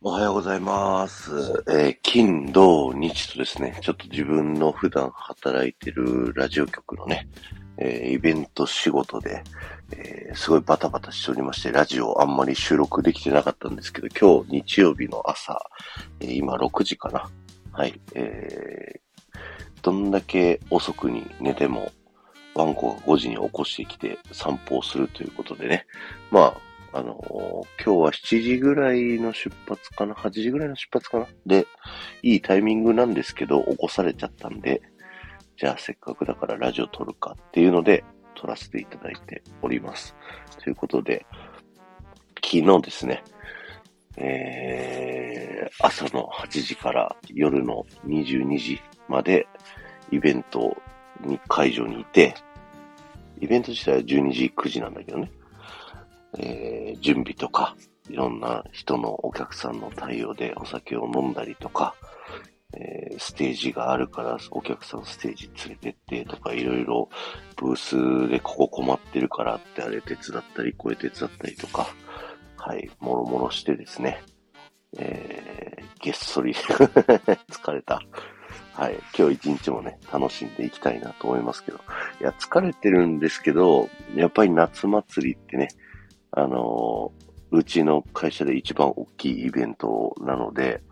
おはようございます。えー金、土、日とですね、ちょっと自分の普段働いてるラジオ局のね、えーイベント仕事で、えーすごいバタバタしておりまして、ラジオあんまり収録できてなかったんですけど、今日日曜日の朝、えー今6時かな。はい。えーどんだけ遅くに寝ても、ワンコが5時に起こしてきて散歩をするということでね。まあ、あのー今日は7時ぐらいの出発かな ?8 時ぐらいの出発かな？で、いいタイミングなんですけど、起こされちゃったんで、じゃあせっかくだからラジオ撮るかっていうので、撮らせていただいております。ということで、昨日ですね、えー、朝の8時から夜の22時までイベントに会場にいて、イベント自体は12時、9時なんだけどね。えー準備とか、いろんな人のお客さんの対応でお酒を飲んだりとか、えーステージがあるからお客さんステージ連れてってとか、いろいろブースでここ困ってるからってあれ手伝ったり、これ手伝ったりとか、はい、もろもろしてですね、えー、げっそり 疲れた。はい。今日一日もね、楽しんでいきたいなと思いますけど。いや、疲れてるんですけど、やっぱり夏祭りってね、あのうちの会社で一番大きいイベントなので、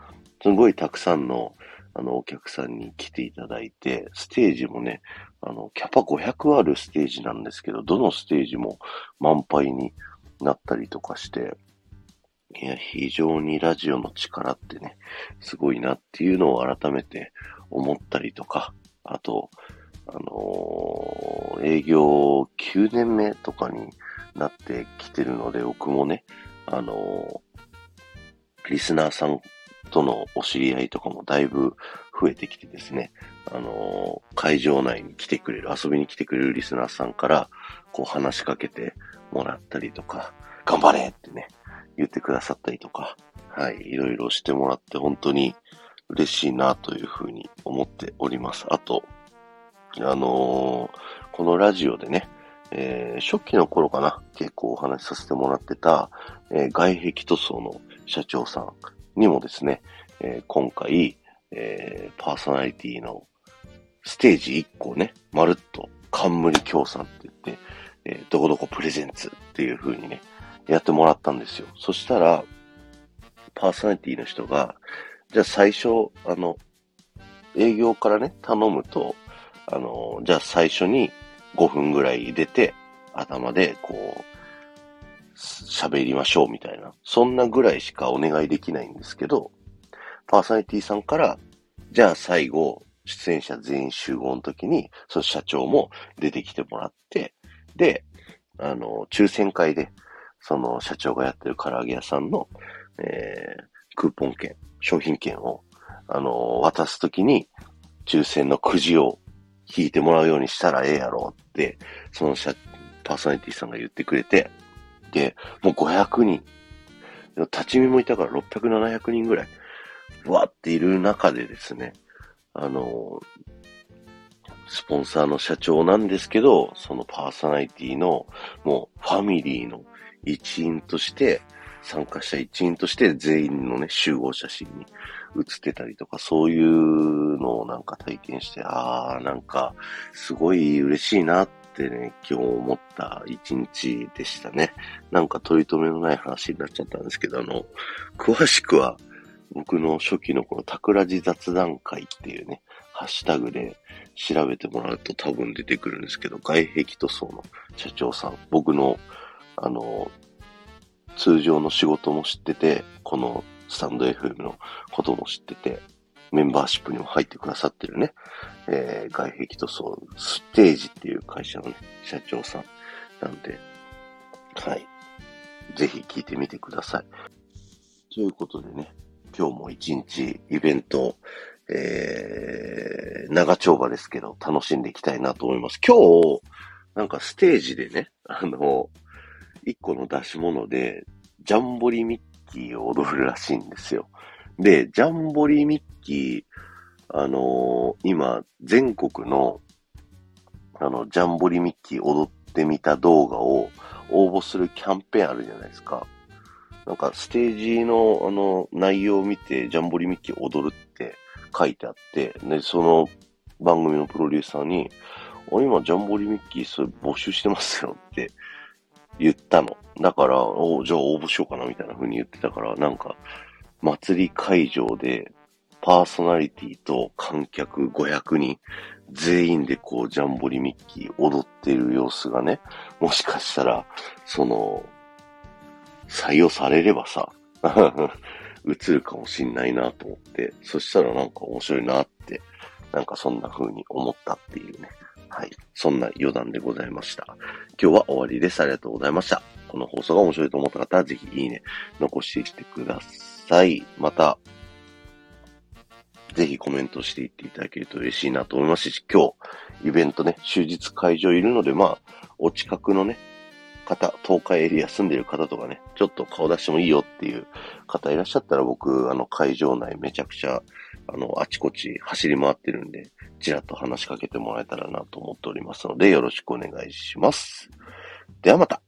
すごいたくさんの、あの、お客さんに来ていただいて、ステージもね、あの、キャパ500あるステージなんですけど、どのステージも満杯になったりとかして、いや、非常にラジオの力ってね、すごいなっていうのを改めて思ったりとか、あと、あのー営業9年目とかになってきてるので、僕もね、あのーリスナーさんとのお知り合いとかもだいぶ増えてきてですね、あのー会場内に来てくれる、遊びに来てくれるリスナーさんから、こう話しかけてもらったりとか、頑張れってね、言ってくださったりとか、はい、いろいろしてもらって本当に嬉しいなというふうに思っております。あと、あのーこのラジオでね、えー初期の頃かな、結構お話しさせてもらってた、えー外壁塗装の社長さんにもですね、えー今回、えパーソナリティのステージ1個ね、まるっと冠協賛って言って、えどこどこプレゼンツっていう風にね、やってもらったんですよ。そしたら、パーソナリティの人が、じゃあ最初、あの、営業からね、頼むと、あの、じゃあ最初に5分ぐらい出て、頭でこう、喋りましょうみたいな。そんなぐらいしかお願いできないんですけど、パーソナリティさんから、じゃあ最後、出演者全員集合の時に、その社長も出てきてもらって、で、あの、抽選会で、その社長がやってる唐揚げ屋さんの、えー、クーポン券、商品券を、あの、渡すときに、抽選のくじを引いてもらうようにしたらええやろって、その、パーソナリティさんが言ってくれて、で、もう500人、立ち見もいたから600、700人ぐらい、わっている中でですね、あの、スポンサーの社長なんですけど、そのパーソナリティの、もうファミリーの一員として、参加した一員として全員のね、集合写真に写ってたりとか、そういうのをなんか体験して、あー、なんか、すごい嬉しいなってね、今日思った一日でしたね。なんか取り留めのない話になっちゃったんですけど、あの、詳しくは、僕の初期の頃、桜地雑談会っていうね、ハッシュタグで調べてもらうと多分出てくるんですけど、外壁塗装の社長さん、僕の、あの、通常の仕事も知ってて、このスタンド FM のことも知ってて、メンバーシップにも入ってくださってるね、えー、外壁塗装ステージっていう会社のね、社長さんなんで、はい。ぜひ聞いてみてください。ということでね、今日も一日イベント、えー、長丁場ですけど、楽しんでいきたいなと思います。今日、なんかステージでね、あの、一個の出し物で、ジャンボリミッキーを踊るらしいんですよ。で、ジャンボリミッキー、あのー今、全国の、あの、ジャンボリミッキー踊ってみた動画を応募するキャンペーンあるじゃないですか。なんかステージのあの内容を見てジャンボリミッキー踊るって書いてあって、で、その番組のプロデューサーに、あ、今ジャンボリミッキーそれ募集してますよって言ったの。だから、おじゃあ応募しようかなみたいな風に言ってたから、なんか、祭り会場でパーソナリティと観客500人全員でこうジャンボリミッキー踊ってる様子がね、もしかしたら、その、採用されればさ、映るかもしんないなと思って、そしたらなんか面白いなって、なんかそんな風に思ったっていうね。はい。そんな余談でございました。今日は終わりです。ありがとうございました。この放送が面白いと思った方はぜひいいね、残してきてください。また、ぜひコメントしていっていただけると嬉しいなと思いますし、今日、イベントね、終日会場いるので、まあ、お近くのね、方、東海エリア住んでる方とかね、ちょっと顔出してもいいよっていう方いらっしゃったら僕、あの会場内めちゃくちゃ、あの、あちこち走り回ってるんで、ちらっと話しかけてもらえたらなと思っておりますので、よろしくお願いします。ではまた。